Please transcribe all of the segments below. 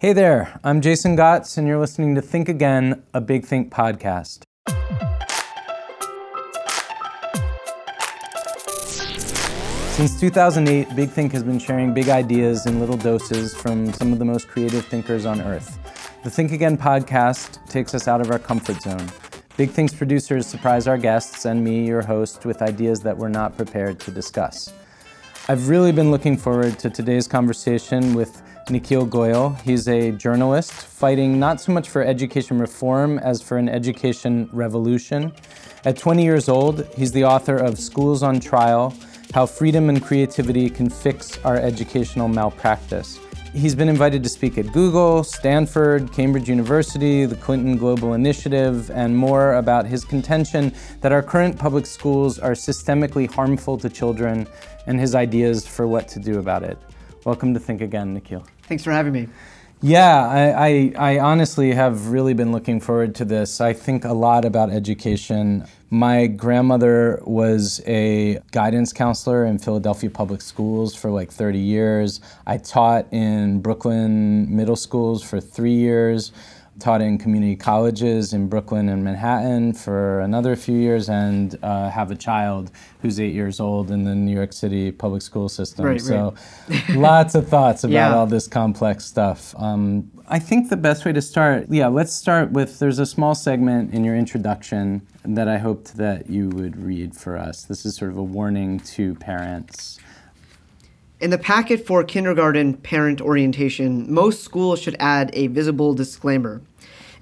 Hey there, I'm Jason Gots, and you're listening to Think Again, a Big Think podcast. Since 2008, Big Think has been sharing big ideas in little doses from some of the most creative thinkers on earth. The Think Again podcast takes us out of our comfort zone. Big Think's producers surprise our guests and me, your host, with ideas that we're not prepared to discuss. I've really been looking forward to today's conversation with Nikhil Goyal. He's a journalist fighting not so much for education reform as for an education revolution. At 20 years old, he's the author of Schools on Trial How Freedom and Creativity Can Fix Our Educational Malpractice. He's been invited to speak at Google, Stanford, Cambridge University, the Clinton Global Initiative, and more about his contention that our current public schools are systemically harmful to children and his ideas for what to do about it. Welcome to Think Again, Nikhil. Thanks for having me. Yeah, I, I, I, honestly have really been looking forward to this. I think a lot about education. My grandmother was a guidance counselor in Philadelphia public schools for like 30 years. I taught in Brooklyn middle schools for three years taught in community colleges in Brooklyn and Manhattan for another few years, and uh, have a child who's eight years old in the New York City public school system. Right, so, right. lots of thoughts about Yeah. all this complex stuff. Um, I think the best way to start, yeah, let's start with there's a small segment in your introduction that I hoped that you would read for us. This is sort of a warning to parents. In the packet for kindergarten parent orientation, most schools should add a visible disclaimer.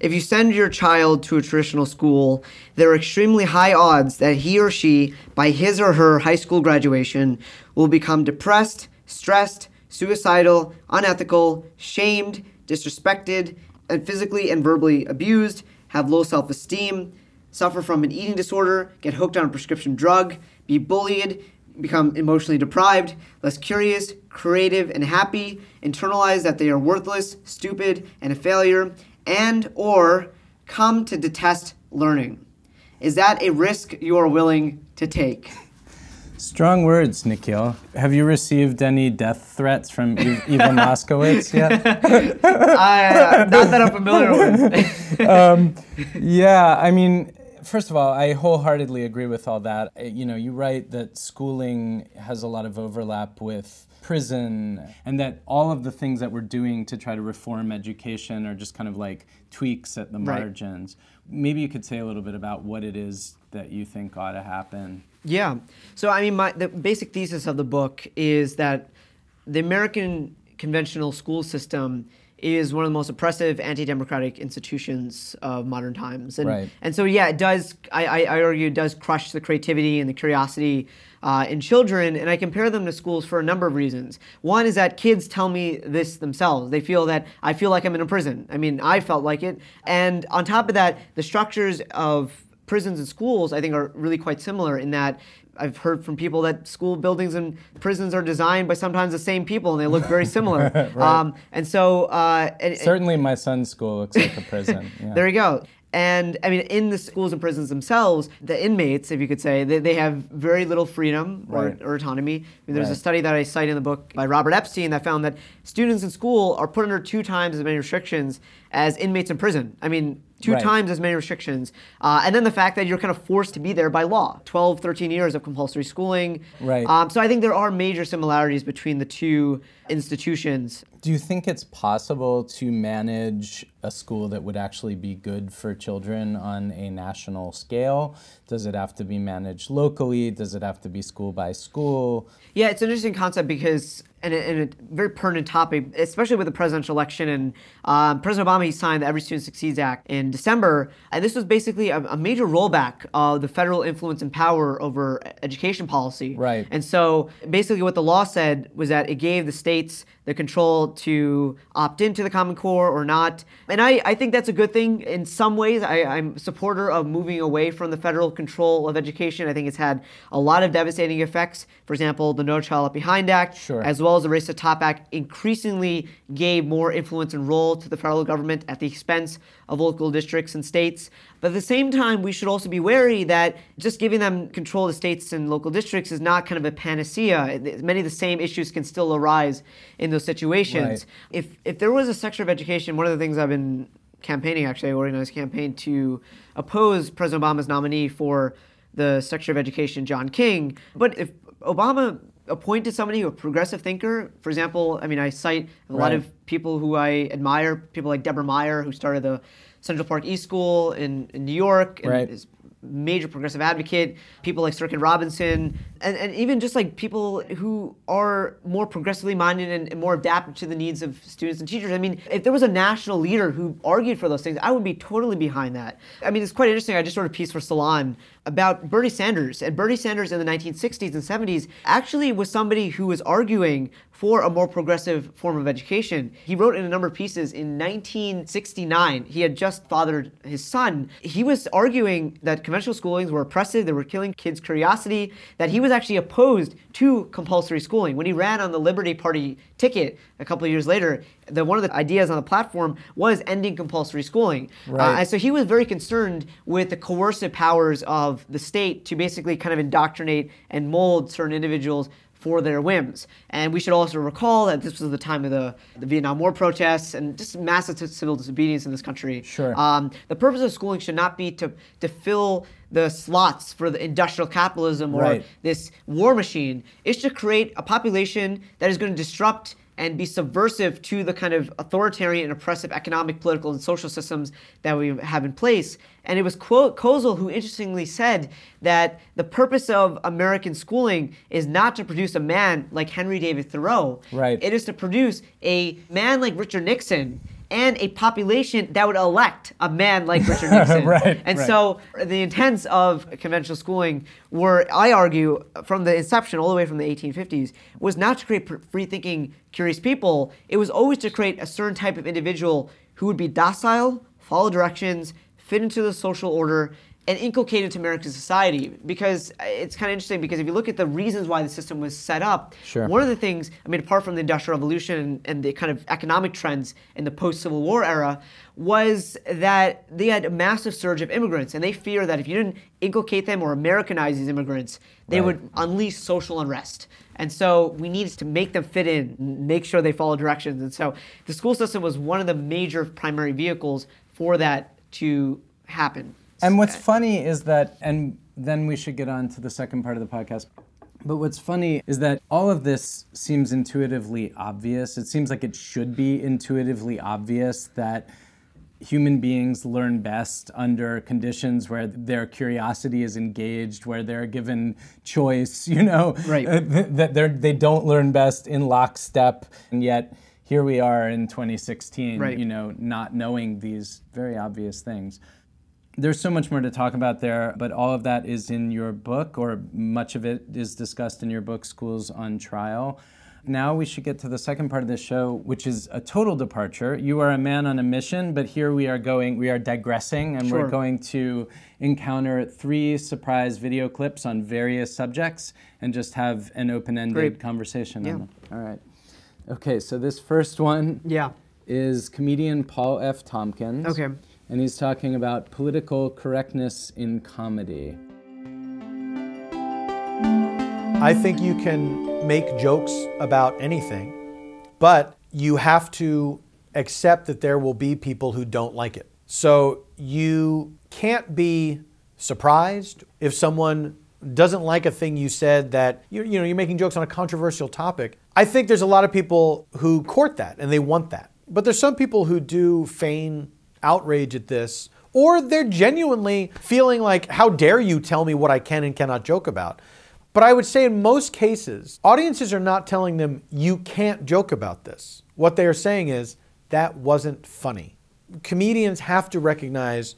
If you send your child to a traditional school, there are extremely high odds that he or she, by his or her high school graduation, will become depressed, stressed, suicidal, unethical, shamed, disrespected, and physically and verbally abused, have low self esteem, suffer from an eating disorder, get hooked on a prescription drug, be bullied, become emotionally deprived, less curious, creative, and happy, internalize that they are worthless, stupid, and a failure, and or come to detest learning. Is that a risk you are willing to take? Strong words, Nikhil. Have you received any death threats from E- Eva Moskowitz yet? I, uh, not that I'm familiar with. um, yeah, I mean, first of all, I wholeheartedly agree with all that. You know, you write that schooling has a lot of overlap with prison, and that all of the things that we're doing to try to reform education are just kind of like tweaks at the Right. margins. Maybe you could say a little bit about what it is that you think ought to happen. Yeah. So I mean, my the basic thesis of the book is that the American conventional school system is one of the most oppressive, anti-democratic institutions of modern times, and Right. and so yeah, it does. I, I, I argue it does crush the creativity and the curiosity uh, in children, and I compare them to schools for a number of reasons. One is that kids tell me this themselves. They feel that I feel like I'm in a prison. I mean, I felt like it, and on top of that, the structures of prisons and schools, I think, are really quite similar in that I've heard from people that school buildings and prisons are designed by sometimes the same people and they look very similar. um, and so, uh, and- Certainly, my son's school looks like a prison. Yeah. there you go. And I mean, in the schools and prisons themselves, the inmates, if you could say, they, they have very little freedom or, Right. or autonomy. I mean, there's a study that I cite in the book by Robert Epstein that found that students in school are put under two times as many restrictions as inmates in prison. I mean, two Right. times as many restrictions. Uh, and then the fact that you're kind of forced to be there by law 12, 13 years of compulsory schooling. Right. Um, so I think there are major similarities between the two institutions. Do you think it's possible to manage a school that would actually be good for children on a national scale? Does it have to be managed locally? Does it have to be school by school? Yeah, it's an interesting concept because, and a, and a very pertinent topic, especially with the presidential election. And um, President Obama, he signed the Every Student Succeeds Act in December. And this was basically a, a major rollback of the federal influence and power over education policy. Right. And so basically, what the law said was that it gave the states the control to opt into the Common Core or not. And I, I think that's a good thing in some ways. I, I'm a supporter of moving away from the federal control of education. I think it's had a lot of devastating effects. For example, the No Child Left Behind Act, Sure. as well as the Race to Top Act, increasingly gave more influence and role to the federal government at the expense of local districts and states. But at the same time, we should also be wary that just giving them control of the states and local districts is not kind of a panacea. Many of the same issues can still arise in those situations. Right. If if there was a sector of education, one of the things I've been campaigning actually, I organized a campaign to oppose President Obama's nominee for the Secretary of Education, John King. But if Obama appointed somebody who a progressive thinker, for example, I mean, I cite a lot of people who I admire, people like Deborah Meier, who started the Central Park East School in, in New York, and Right. is major progressive advocate, people like Sir Ken Robinson, and, and even just like people who are more progressively minded and, and more adapted to the needs of students and teachers. I mean, if there was a national leader who argued for those things, I would be totally behind that. I mean, it's quite interesting. I just wrote a piece for Salon about Bernie Sanders. And Bernie Sanders in the 1960s and 70s actually was somebody who was arguing for a more progressive form of education. He wrote in a number of pieces in 1969. He had just fathered his son. He was arguing that conventional schoolings were oppressive, they were killing kids' curiosity, that he was actually opposed to compulsory schooling. When he ran on the Liberty Party ticket a couple of years later, the, one of the ideas on the platform was ending compulsory schooling. Uh, and so he was very concerned with the coercive powers of the state to basically kind of indoctrinate and mold certain individuals for their whims. And we should also recall that this was the time of the, the Vietnam War protests and just massive civil disobedience in this country. Sure. Um, the purpose of schooling should not be to, to fill the slots for the industrial capitalism or Right. this war machine. It's to create a population that is going to disrupt and be subversive to the kind of authoritarian and oppressive economic, political, and social systems that we have in place. And it was Ko- Kozol who interestingly said that the purpose of American schooling is not to produce a man like Henry David Thoreau. Right. It is to produce a man like Richard Nixon and a population that would elect a man like Richard Nixon. Right, And right. so the intents of conventional schooling were, I argue, from the inception all the way from the 1850s, was not to create free thinking, curious people. It was always to create a certain type of individual who would be docile, follow directions, fit into the social order, and inculcate into American society. Because uh, it's kind of interesting because if you look at the reasons why the system was set up, Sure. one of the things, I mean, apart from the Industrial Revolution and, and the kind of economic trends in the post Civil War era, was that they had a massive surge of immigrants. And they fear that if you didn't inculcate them or Americanize these immigrants, they Right. would unleash social unrest. And so we needed to make them fit in, make sure they follow directions. And so the school system was one of the major primary vehicles for that to happen. And what's funny is that, and then we should get on to the second part of the podcast. But what's funny is that all of this seems intuitively obvious. It seems like it should be intuitively obvious that human beings learn best under conditions where their curiosity is engaged, where they're given choice, you know, Right. uh, that they're, they don't learn best in lockstep. And yet, here we are in 2016, Right. you know, not knowing these very obvious things. There's so much more to talk about there, but all of that is in your book, or much of it is discussed in your book, Schools on Trial. Now we should get to the second part of the show, which is a total departure. You are a man on a mission, but here we are going, we are digressing, and we're going to encounter three surprise video clips on various subjects and just have an open ended conversation Yeah. on them. All right. Okay, so this first one Yeah. is comedian Paul F. Tompkins. Okay. And he's talking about political correctness in comedy. I think you can make jokes about anything, but you have to accept that there will be people who don't like it. So you can't be surprised if someone doesn't like a thing you said that you you know you're making jokes on a controversial topic. I think there's a lot of people who court that and they want that. But there's some people who do feign outrage at this or they're genuinely feeling like how dare you tell me what I can and cannot joke about. But I would say in most cases, audiences are not telling them, you can't joke about this. What they are saying is, that wasn't funny. Comedians have to recognize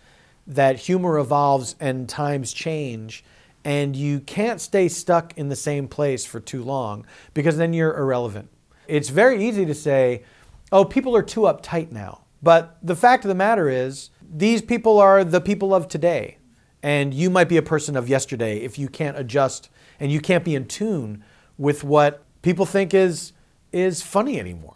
that humor evolves and times change, and you can't stay stuck in the same place for too long because then you're irrelevant. It's very easy to say, oh, people are too uptight now. But the fact of the matter is, these people are the people of today. And you might be a person of yesterday if you can't adjust and you can't be in tune with what people think is, is funny anymore.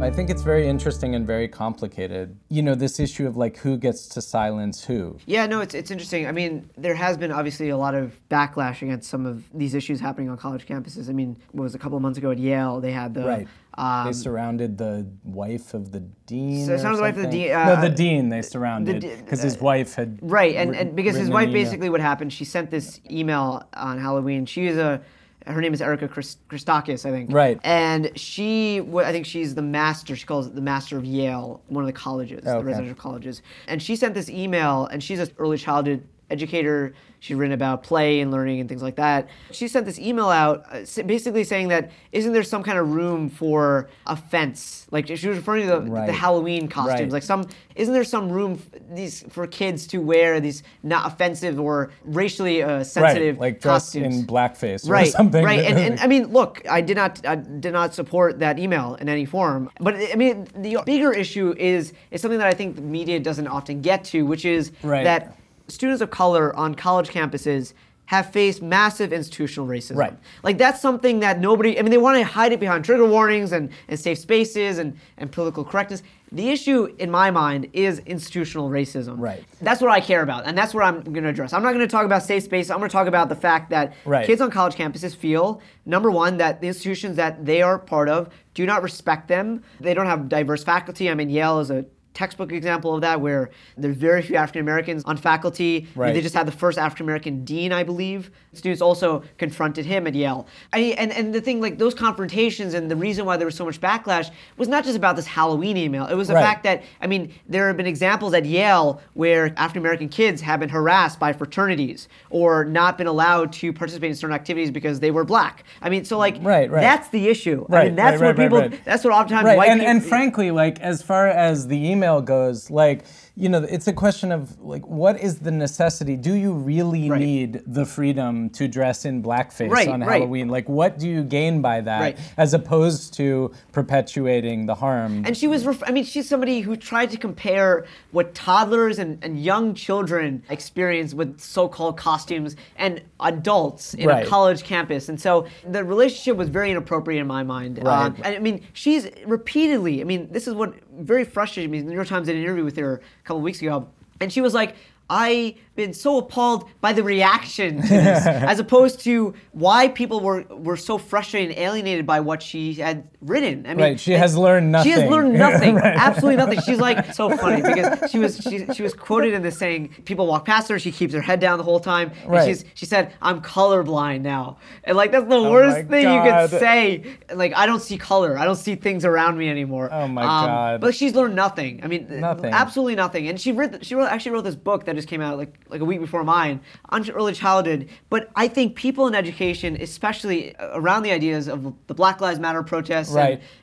I think it's very interesting and very complicated. You know, this issue of like who gets to silence who. Yeah, no, it's, it's interesting. I mean, there has been obviously a lot of backlash against some of these issues happening on college campuses. I mean, what was it, a couple of months ago at Yale, they had the. Right. Um, they surrounded the wife of the dean. So or it's not the wife of the dean, no, uh, the dean they surrounded de- because his wife had. Right, and, and because his wife basically what happened, she sent this email on Halloween. She is a, her name is Erica Christ- Christakis, I think. Right. And she, I think she's the master. She calls it the master of Yale, one of the colleges, the Okay. residential colleges. And she sent this email, and she's an early childhood educator. She's written about play and learning and things like that. She sent this email out, uh, basically saying that isn't there some kind of room for offense? Like she was referring to the, Right. the Halloween costumes. Right. Like some, isn't there some room f- these for kids to wear these not offensive or racially uh, sensitive right, like dressed costumes? in blackface or right, something. Right, and, and I mean, look, I did not, I did not support that email in any form. But I mean, the bigger issue is is something that I think the media doesn't often get to, which is Right. that students of color on college campuses have faced massive institutional racism. Right. Like that's something that nobody. I mean, they want to hide it behind trigger warnings and, and safe spaces and, and political correctness. The issue, in my mind, is institutional racism. Right. That's what I care about, and that's what I'm going to address. I'm not going to talk about safe space. I'm going to talk about the fact that Right. kids on college campuses feel number one that the institutions that they are part of do not respect them. They don't have diverse faculty. I mean, Yale is a textbook example of that where there's very few African Americans on faculty. Right. They just had the first African American dean, I believe. Students also confronted him at Yale. I, and, and the thing, like those confrontations and the reason why there was so much backlash was not just about this Halloween email. It was the Right. fact that, I mean, there have been examples at Yale where African American kids have been harassed by fraternities or not been allowed to participate in certain activities because they were black. I mean, so like, Right, right. that's the issue. I Right, mean, that's right, what people, that's what oftentimes right white and, people. and frankly like as far as the email goes like you know it's a question of like what is the necessity do you really Right. need the freedom to dress in blackface Right, on right. halloween like what do you gain by that as opposed to perpetuating the harm And she was, ref- I mean, she's somebody who tried to compare what toddlers and, and young children experience with so called costumes and adults in a college campus. And so the relationship was very inappropriate in my mind. Right. Um, and I mean, she's repeatedly, I mean, this is what very frustrated me. The New York Times did an interview with her a couple weeks ago, and she was like, I've been so appalled by the reaction to this, as opposed to why people were, were so frustrated and alienated by what she had written. I mean, Right, she has learned nothing. She has learned nothing, Right. absolutely nothing. She's like so funny because she was she, she was quoted in this saying, "People walk past her, she keeps her head down the whole time." And Right. she's she said, "I'm colorblind now," and like that's the my worst thing you could say. Like I don't see color, I don't see things around me anymore. Oh my Um, God. But she's learned nothing. I mean, Nothing. absolutely nothing. And she read she wrote, actually wrote this book that just came out like like a week before mine on early childhood. But I think people in education, especially uh, around the ideas of the Black Lives Matter protests and-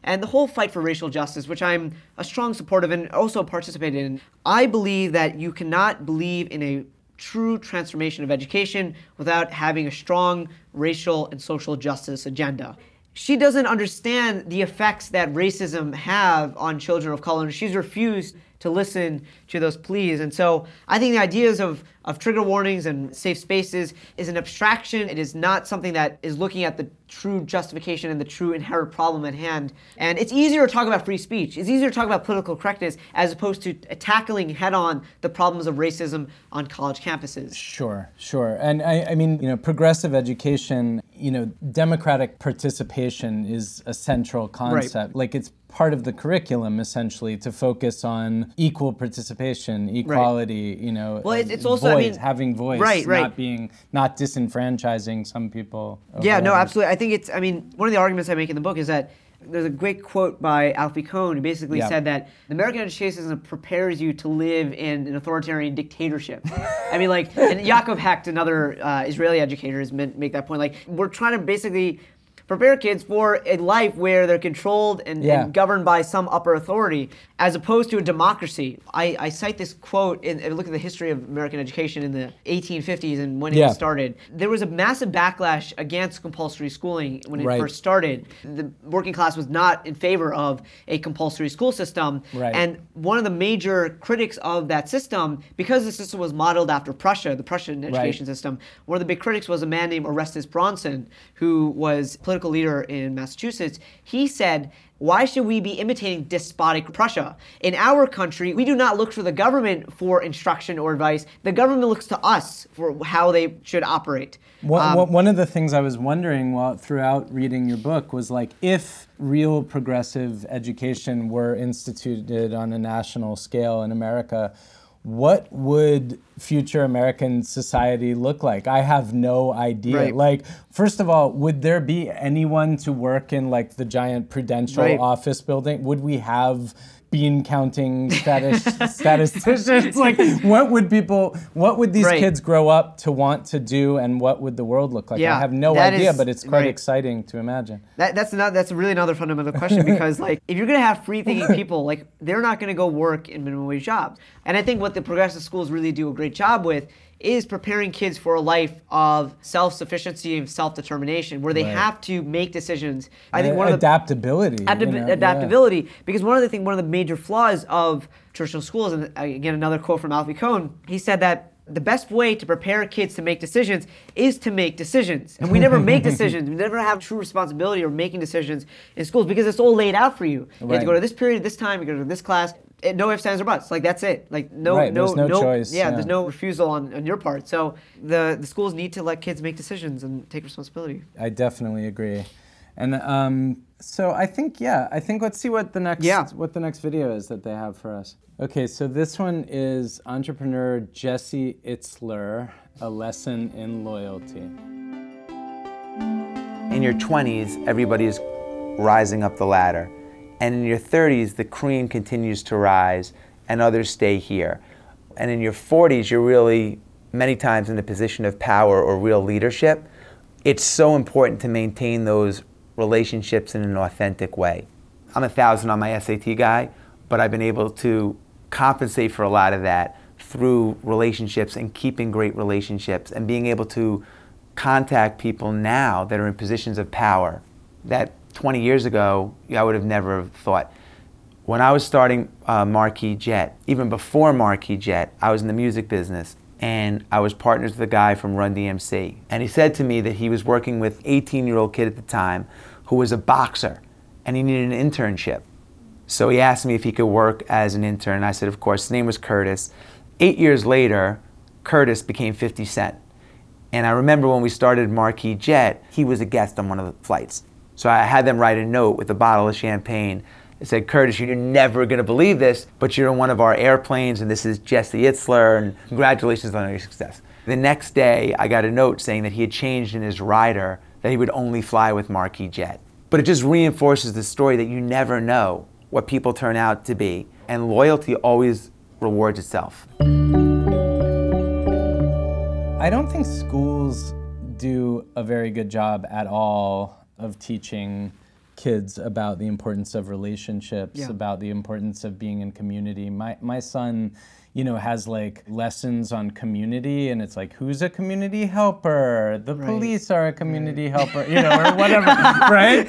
and the whole fight for racial justice, which I'm a strong supporter of and also participated in, I believe that you cannot believe in a true transformation of education without having a strong racial and social justice agenda. She doesn't understand the effects that racism have on children of color, and she's refused to listen to those pleas. And so I think the ideas of, of trigger warnings and safe spaces is an abstraction. It is not something that is looking at the true justification and the true inherent problem at hand. And it's easier to talk about free speech. It's easier to talk about political correctness as opposed to tackling head on the problems of racism on college campuses. Sure, sure. And I, I mean, you know, progressive education, you know, democratic participation is a central concept. Like it's part of the curriculum essentially to focus on equal participation, equality, you know, Well, it's- it's also, mean- having voice, Right, right. not being not disenfranchising some people. Yeah, no, absolutely. I think it's, I mean, one of the arguments I make in the book is that there's a great quote by Alfie Kohn who basically Yeah. said that the American education prepares you to live in an authoritarian dictatorship. I mean, like, and Yaakov Hecht, another uh, Israeli educator, has meant make that point. Like, we're trying to basically prepare kids for a life where they're controlled and, Yeah. and governed by some upper authority, as opposed to a democracy. I, I cite this quote in, look at the history of American education in the 1850s and when Yeah. it started. There was a massive backlash against compulsory schooling when it Right. first started. The working class was not in favor of a compulsory school system. Right. And one of the major critics of that system, because the system was modeled after Prussia, the Prussian education system, one of the big critics was a man named Orestes Brownson, who was political leader in Massachusetts. He said, why should we be imitating despotic Prussia? In our country, we do not look to the government for instruction or advice. The government looks to us for how they should operate. One, Um, one of the things I was wondering while throughout reading your book was like if real progressive education were instituted on a national scale in America, what would future American society look like? I have no idea. Right. Like, first of all, would there be anyone to work in like the giant prudential Right. office building? Would we have bean counting status, statisticians? Like, what would people, what would these Right. kids grow up to want to do, and what would the world look like? Yeah, I have no idea, is- but it's quite right. exciting to imagine. That, that's not that's really another fundamental question because like if you're gonna have free thinking people like they're not gonna go work in minimum wage jobs and I think what the progressive schools really do a great job with is preparing kids for a life of self-sufficiency and self-determination where they Right. have to make decisions. I think one of the adaptability. Adap- you know, yeah. adaptability because one of the thing one of the major flaws of traditional schools and uh, again another quote from Alfie Kohn he said that the best way to prepare kids to make decisions is to make decisions and we never make decisions we never have true responsibility or making decisions in schools because it's all laid out for you you have to go to this period this time you go to this class no ifs ands or buts like that's it like no Right, no there's no choice, yeah, yeah. there's no refusal on, on your part so the the schools need to let kids make decisions and take responsibility I definitely agree. And um, so I think yeah, I think let's see what the next Yeah. what the next video is that they have for us. Okay, so this one is entrepreneur Jesse Itzler, a lesson in loyalty. In your 20s, everybody is rising up the ladder. And in your 30s, the cream continues to rise and others stay here. And in your 40s, you're really many times in a position of power or real leadership. It's so important to maintain those relationships in an authentic way. I'm a thousand on my SAT guy, but I've been able to compensate for a lot of that through relationships and keeping great relationships and being able to contact people now that are in positions of power that 20 years ago I would have never thought. When I was starting uh, Marquis Jet, even before Marquis Jet, I was in the music business and I was partners with a guy from Run DMC. And he said to me that he was working with 18 year old kid at the time who was a boxer and he needed an internship. So he asked me if he could work as an intern. I said, of course. His name was Curtis. Eight years later, Curtis became 50 Cent. And I remember when we started Marquis Jet, he was a guest on one of the flights. So I had them write a note with a bottle of champagne. It said, Curtis, you're never going to believe this, but you're in one of our airplanes, and this is Jesse Itzler, and congratulations on your success. The next day, I got a note saying that he had changed in his rider, that he would only fly with Marquis Jet. But it just reinforces the story that you never know what people turn out to be, and loyalty always rewards itself. I don't think schools do a very good job at all of teaching kids about the importance of relationships, Yeah. about the importance of being in community. My my son, you know, has like lessons on community and it's like who's a community helper? The police are a community helper, you know, or whatever, right?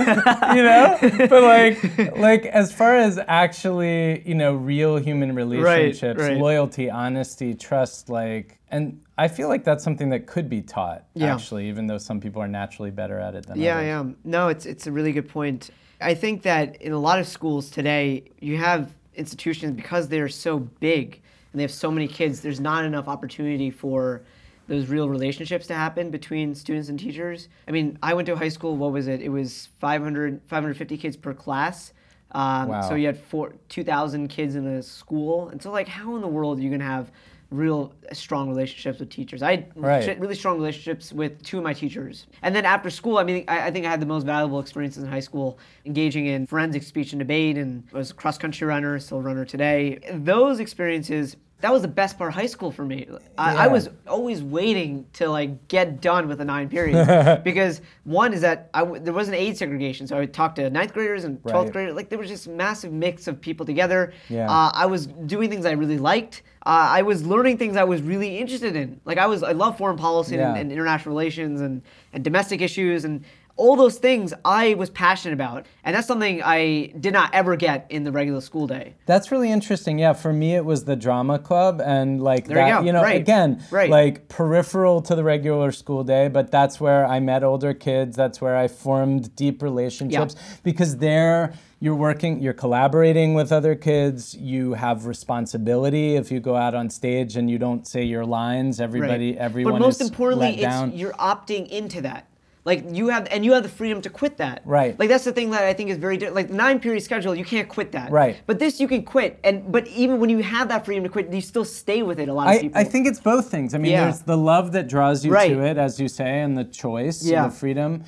you know? But like like as far as actually, you know, real human relationships, right. loyalty, honesty, trust, like and I feel like that's something that could be taught, Yeah. actually, even though some people are naturally better at it than Yeah, others. I am. No, it's it's a really good point. I think that in a lot of schools today, you have institutions because they're so big and they have so many kids. There's not enough opportunity for those real relationships to happen between students and teachers. I mean, I went to high school. What was it? It was 500, 550 kids per class. Um, Wow. So you had four, 2,000 kids in a school, and so like, how in the world are you gonna have real strong relationships with teachers? I had Right. really strong relationships with two of my teachers. And then after school, I mean, I, I think I had the most valuable experiences in high school, engaging in forensic speech and debate, and I was a cross country runner, still a runner today. Those experiences that was the best part of high school for me. I, I was always waiting to like get done with the nine period because one is that I w- there wasn't age segregation, so I would talk to ninth graders and twelfth Right. graders. Like there was just massive mix of people together. Yeah. Uh, I was doing things I really liked. Uh, I was learning things I was really interested in. Like I was, I love foreign policy and, and international relations and, and domestic issues and all those things I was passionate about. And that's something I did not ever get in the regular school day. That's really interesting. Yeah, for me it was the drama club and like There you that, go. know, Right. again, Right. like peripheral to the regular school day, but that's where I met older kids, that's where I formed deep relationships because there you're working, you're collaborating with other kids, you have responsibility if you go out on stage and you don't say your lines, everybody everyone But most importantly, it's you're opting into that. Like you have, and you have the freedom to quit that. Right. Like that's the thing that I think is very different. Like nine period schedule, you can't quit that. Right. But this you can quit, and but even when you have that freedom to quit, you still stay with it. A lot of I, people. I think it's both things. I mean, Yeah. there's the love that draws you Right. to it, as you say, and the choice, Yeah. and the freedom.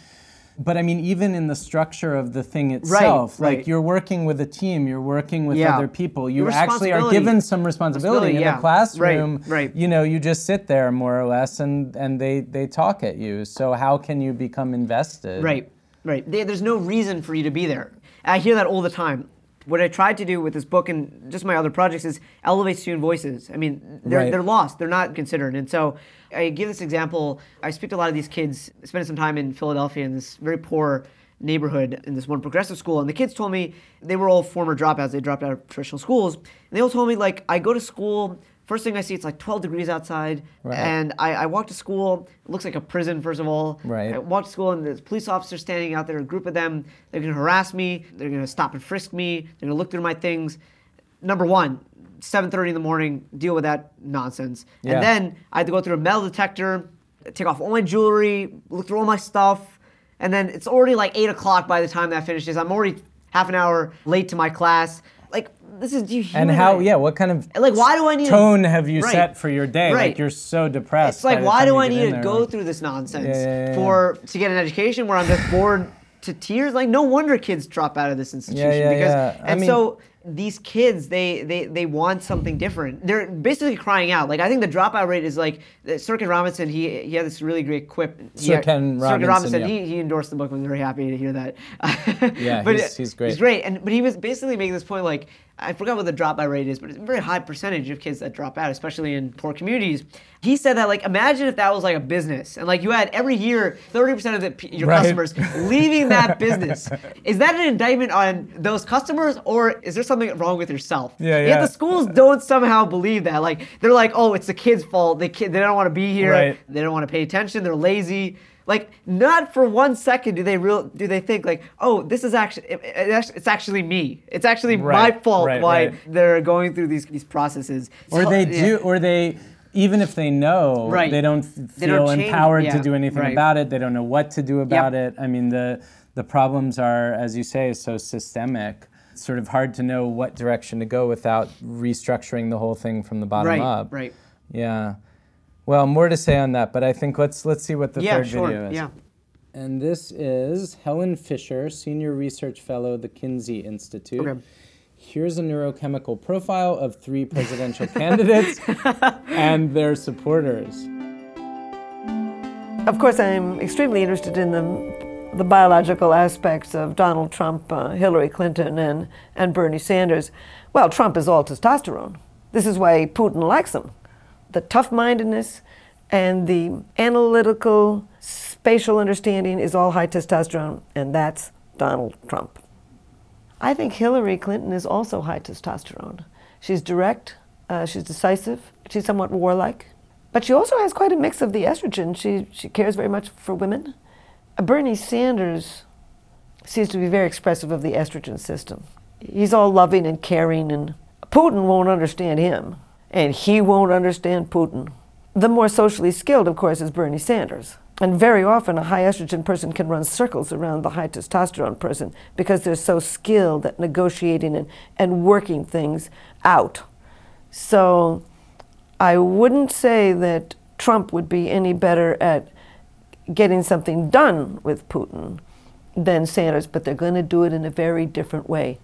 But I mean, even in the structure of the thing itself, right. like you're working with a team, you're working with Yeah. other people. You actually are given some responsibility in yeah. the classroom. Right, right. You know, you just sit there more or less, and and they they talk at you. So how can you become invested? Right, right. There- There's no reason for you to be there. I hear that all the time. What I tried to do with this book and just my other projects is elevate student voices. I mean, they're, Right. they're lost, they're not considered. And so I give this example. I speak to a lot of these kids, spending some time in Philadelphia in this very poor neighborhood in this one progressive school. And the kids told me they were all former dropouts, they dropped out of traditional schools. And they all told me, like, I go to school. First thing I see, it's like 12 degrees outside, Right. and I, I walk to school. It looks like a prison, first of all. Right. I walk to school and there's police officers standing out there, a group of them. They're going to harass me. They're going to stop and frisk me. They're going to look through my things. Number one, 7:30 in the morning, deal with that nonsense. Yeah. And then I had to go through a metal detector, take off all my jewelry, look through all my stuff, and then it's already like eight o'clock by the time that finishes. I'm already half an hour late to my class. Like this is you And how? Yeah. What kind of Like, why do I need to- tone have you Right. set for your day? Right. Like you're so depressed. It's like, why do I need to there, go like- through this nonsense Yeah, yeah, yeah, for to get an education where I'm just bored to tears? Like, no wonder kids drop out of this institution yeah, because, yeah. I and mean- so these kids, they they they want something different. They're basically crying out. Like, I think the dropout rate is like Sir Ken Robinson. He he had this really great quip. Sir He- Ken Sir Ken Robinson, Robinson. yeah. He, he endorsed the book. I was very happy to hear that. Yeah, but he's- he's great. He's great. And but he was basically making this point like I forgot what the dropout rate is, but it's a very high percentage of kids that drop out, especially in poor communities. He said that like imagine if that was like a business and like you had every year 30% of the, your Right. customers leaving that business. Is that an indictment on those customers or is there something wrong with yourself? Yeah, yeah. Yet the schools don't somehow believe that. Like they're like, "Oh, it's the kids' fault. They kid, they don't want to be here. Right. They don't want to pay attention. They're lazy." Like not for one second do they real do they think like, "Oh, this is actually it, it it's actually me. It's actually my fault right, why right. they're going through these these processes." or So- they yeah. do, or they, even if they know, Right. they don't f- They feel don't empowered to do anything right. about it. They don't know what to do about it. I mean, the the problems are, as you say, so systemic. It's sort of hard to know what direction to go without restructuring the whole thing from the bottom Right, up. right. Yeah. Well, more to say on that, but I think let's let's see what the Yeah, third sure. video is. Yeah. And this is Helen Fisher, Senior Research Fellow, the Kinsey Institute. Okay. Here's a neurochemical profile of three presidential candidates and their supporters. Of course, I'm extremely interested in the, the biological aspects of Donald Trump, uh, Hillary Clinton, and, and Bernie Sanders. Well, Trump is all testosterone. This is why Putin likes him. The tough mindedness and the analytical, spatial understanding is all high testosterone, and that's Donald Trump. I think Hillary Clinton is also high testosterone. She's direct, uh, she's decisive, she's somewhat warlike, but she also has quite a mix of the estrogen. She, she cares very much for women. Uh, Bernie Sanders seems to be very expressive of the estrogen system. He's all loving and caring, and Putin won't understand him, and he won't understand Putin. The more socially skilled, of course, is Bernie Sanders. And very often, a high estrogen person can run circles around the high testosterone person because they're so skilled at negotiating and, and working things out. So I wouldn't say that Trump would be any better at getting something done with Putin than Sanders, but they're going to do it in a very different way.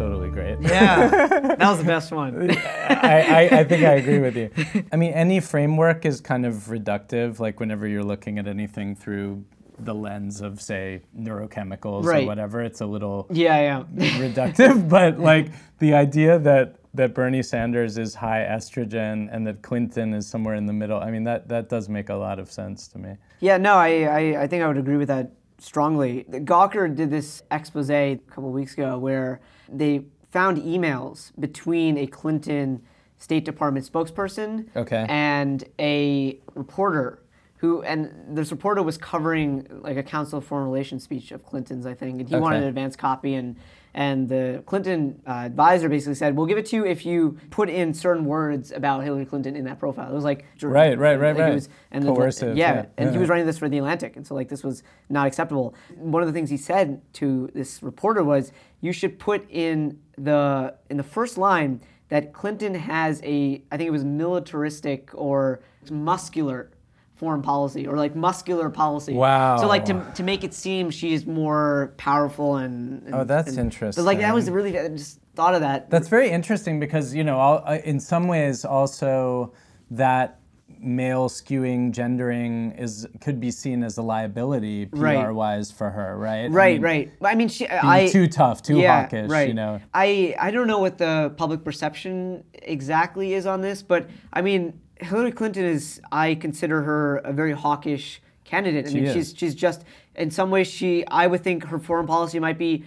Was totally great. Yeah, that was the best one. I, I, I think I agree with you. I mean, any framework is kind of reductive, like whenever you're looking at anything through the lens of, say, neurochemicals Right. or whatever, it's a little Yeah, yeah. reductive. but like the idea that that Bernie Sanders is high estrogen and that Clinton is somewhere in the middle, I mean, that, that does make a lot of sense to me. Yeah, no, I, I, I think I would agree with that strongly. Gawker did this expose a couple weeks ago where they found emails between a Clinton State Department spokesperson Okay. and a reporter who, and this reporter was covering like a Council of Foreign Relations speech of Clinton's, I think, and he wanted an advance copy and and the Clinton uh, advisor basically said, "We'll give it to you if you put in certain words about Hillary Clinton in that profile." It was like Right, right, right, like, right. was- and the- Coercive, yeah, yeah, and he was writing this for the Atlantic, and so like this was not acceptable. One of the things he said to this reporter was, "You should put in the in the first line that Clinton has a, I think it was militaristic or muscular." Foreign policy or like muscular policy. Wow. So like to, to make it seem she's more powerful and. and Oh, that's and- But like that was really I just thought of that. That's very interesting because you know, all, uh, in some ways, also that male skewing, gendering is could be seen as a liability PR Right. wise for her, right? I Right, mean, right. I mean, she, I too tough, too yeah, hawkish, right. you know. I I don't know what the public perception exactly is on this, but I mean, Hillary Clinton is. I consider her a very hawkish candidate. I mean, she's she's just in some ways she. I would think her foreign policy might be.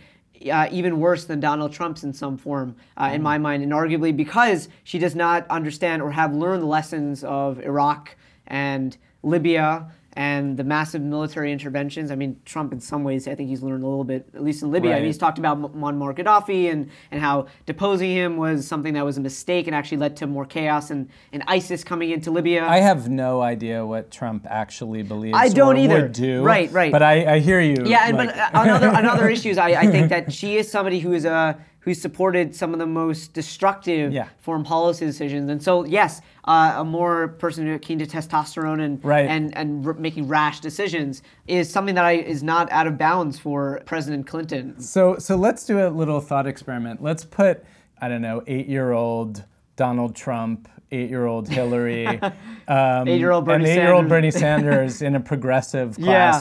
Uh, even worse than Donald Trump's in some form, uh, Mm. in my mind, and arguably because she does not understand or have learned the lessons of Iraq and Libya and the massive military interventions. I mean, Trump, in some ways, I think he's learned a little bit, at least in Libya. I mean, he's talked about Muammar Gaddafi and, and how deposing him was something that was a mistake and actually led to more chaos and, and ISIS coming into Libya. I have no idea what Trump actually believes. I don't or either. Would do. Right, right. But I, I hear you. Yeah, and like- but uh, on other on other issues, I, I think that she is somebody who is uh, who's supported some of the most destructive Yeah. foreign policy decisions, and so yes, uh, a more person who keen to testosterone and Right. and and r- making rash decisions is something that I, is not out of bounds for President Clinton. So so let's do a little thought experiment. Let's put I don't know eight year old Donald Trump, eight year old Hillary, um, Eight-year-old Bernie and eight year old Sanders. Bernie Sanders in a progressive Yeah.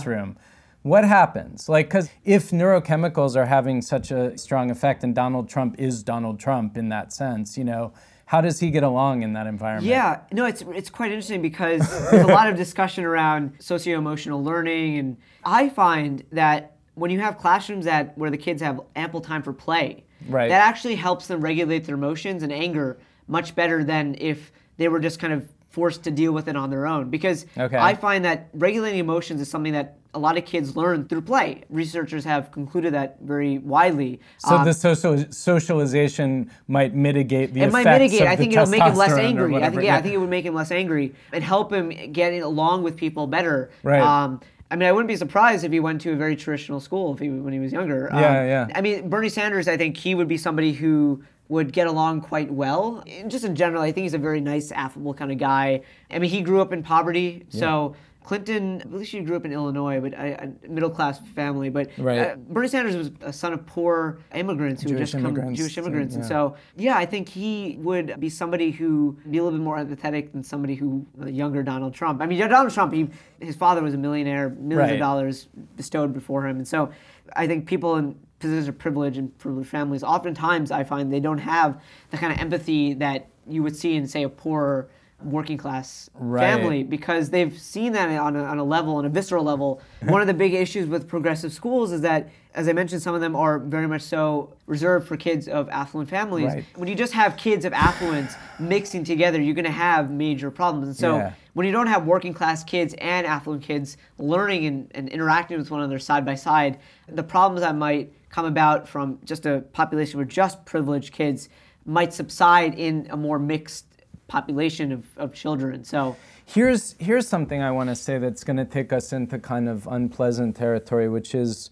What happens? Like, because if neurochemicals are having such a strong effect, and Donald Trump is Donald Trump in that sense, you know, how does he get along in that environment? Yeah, no, it's it's quite interesting because there's a lot of discussion around socio-emotional learning, and I find that when you have classrooms that where the kids have ample time for play, Right. that actually helps them regulate their emotions and anger much better than if they were just kind of forced to deal with it on their own. Because Okay. I find that regulating emotions is something that a lot of kids learn through play. Researchers have concluded that very widely. So Um, the social, socialization might mitigate the it might mitigate. I think it'll make him less angry. I think yeah, I think it would make him less angry and help him get along with people better. Right. Um, I mean, I wouldn't be surprised if he went to a very traditional school if he when he was younger. Um, Yeah, yeah. I mean, Bernie Sanders. I think he would be somebody who would get along quite well. Just in general, I think he's a very nice, affable kind of guy. I mean, he grew up in poverty, so. Clinton, I believe she grew up in Illinois, but a, a middle class family. But Right. uh, Bernie Sanders was a son of poor immigrants who had Jewish just come, immigrants, Jewish immigrants, and yeah. so yeah, I think he would be somebody who be a little bit more empathetic than somebody who a younger Donald Trump. I mean, Donald Trump, he, his father was a millionaire, millions Right. of dollars bestowed before him, and so I think people in positions of privilege and privileged families, oftentimes I find they don't have the kind of empathy that you would see in, say, a poor working class Right. family because they've seen that on a, on a level, on a visceral level. One of the big issues with progressive schools is that, as I mentioned, some of them are very much so reserved for kids of affluent families. Right. When you just have kids of affluence mixing together, you're going to have major problems. And so Yeah. when you don't have working class kids and affluent kids learning and, and interacting with one another side by side, the problems that might come about from just a population with just privileged kids might subside in a more mixed population of, of children. So Here's here's something I want to say that's going to take us into kind of unpleasant territory, which is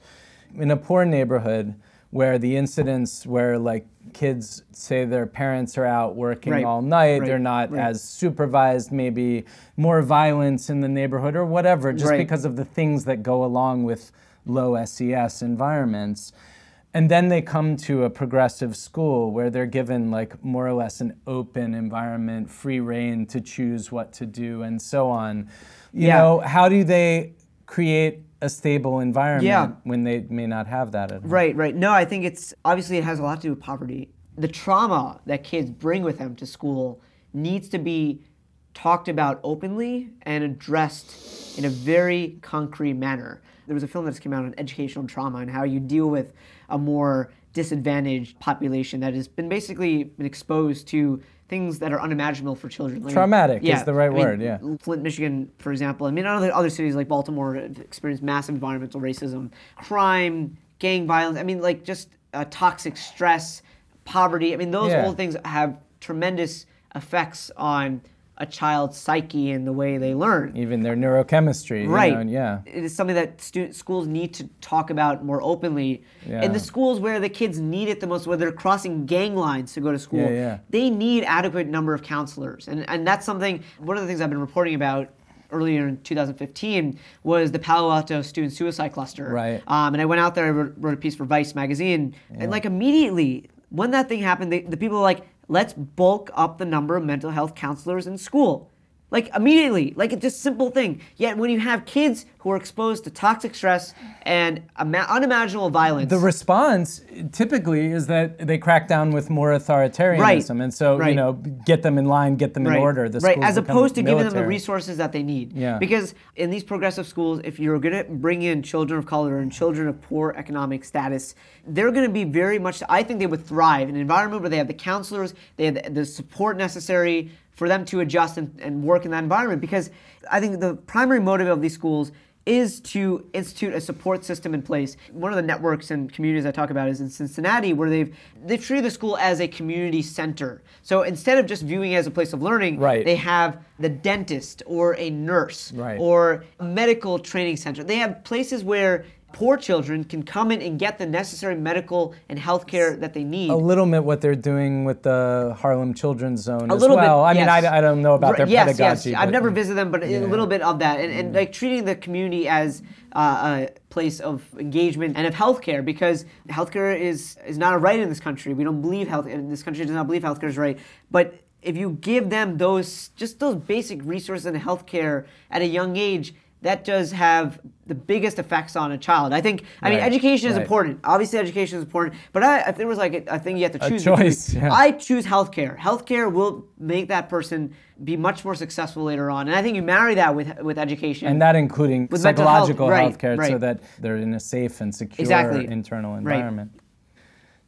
in a poor neighborhood where the incidents where like kids say their parents are out working Right. all night, Right. they're not Right. as supervised, maybe more violence in the neighborhood or whatever, just because of the things that go along with low SES environments. And then they come to a progressive school where they're given like more or less an open environment, free reign to choose what to do and so on. You Yeah. know, how do they create a stable environment Yeah. when they may not have that at home? Right, right. No, I think it's obviously it has a lot to do with poverty. The trauma that kids bring with them to school needs to be talked about openly and addressed in a very concrete manner. There was a film that just came out on educational trauma and how you deal with a more disadvantaged population that has been basically been exposed to things that are unimaginable for children. Like- Traumatic is the right I mean, word, yeah. Flint, Michigan, for example. I mean, other other cities like Baltimore have experienced massive environmental racism, crime, gang violence. I mean, like just uh, toxic stress, poverty. I mean, those Yeah. whole things have tremendous effects on a child's psyche and the way they learn. Even their neurochemistry. you Right. know, yeah. It is something that stu- schools need to talk about more openly. Yeah. In the schools where the kids need it the most, where they're crossing gang lines to go to school, Yeah, yeah. they need adequate number of counselors. And, and that's something, one of the things I've been reporting about earlier in 2015 was the Palo Alto student suicide cluster. Right. Um, and I went out there, I wrote, wrote a piece for Vice magazine, and like immediately when that thing happened, they, the people were like, let's bulk up the number of mental health counselors in school. Like immediately, like it's just simple thing. Yet when you have kids who are exposed to toxic stress and ima- unimaginable violence, The response typically is that they crack down with more authoritarianism, Right, and so you know, get them in line, get them in right, order. The right, as opposed to giving them the resources that they need. Yeah. Because in these progressive schools, if you're going to bring in children of color and children of poor economic status, they're going to be very much. I think they would thrive in an environment where they have the counselors, they have the support necessary for them to adjust and, and work in that environment. Because I think the primary motive of these schools is to institute a support system in place. One of the networks and communities I talk about is in Cincinnati, where they've they've treated the school as a community center. So instead of just viewing it as a place of learning, Right. they have the dentist or a nurse Right. or a medical training center. They have places where poor children can come in and get the necessary medical and health care that they need. A little bit what they're doing with the Harlem Children's Zone A as little well. bit. I mean. I, I don't know about their yes, pedagogy. Yes, I've never visited them, but a little bit of that, and, and like treating the community as uh, a place of engagement and of healthcare, because healthcare is is not a right in this country. We don't believe health. In this country does not believe healthcare is right, but if you give them those just those basic resources in healthcare at a young age. That does have the biggest effects on a child. I think. I mean, Right, education is right. important. Obviously, education is important. But I, if there was like a, a thing you have to choose, choice, yeah. I choose healthcare. Healthcare will make that person be much more successful later on, and I think you marry that with with education. and that including With mental health, psychological right, health so that they're in a safe and secure Exactly. internal environment.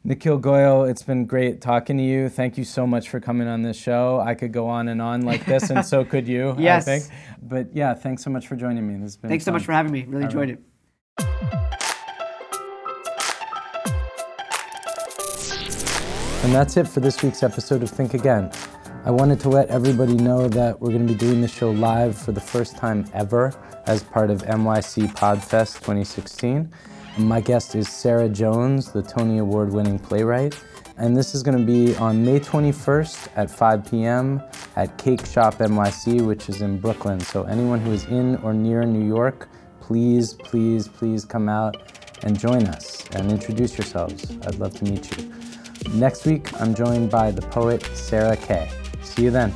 Nikhil Goyal, it's been great talking to you. Thank you so much for coming on this show. I could go on and on like this, and so could you, Yes. I think. But yeah, thanks so much for joining me. This has been Thanks so much for having me. Really enjoyed it. And that's it for this week's episode of Think Again. I wanted to let everybody know that we're going to be doing the show live for the first time ever as part of NYC Podfest 2016. My guest is Sarah Jones, the Tony Award winning playwright. And this is going to be on May 21st at 5 p.m. at Cake Shop NYC, which is in Brooklyn. So anyone who is in or near New York, please, please, please come out and join us and introduce yourselves. I'd love to meet you. Next week, I'm joined by the poet Sarah Kay. See you then.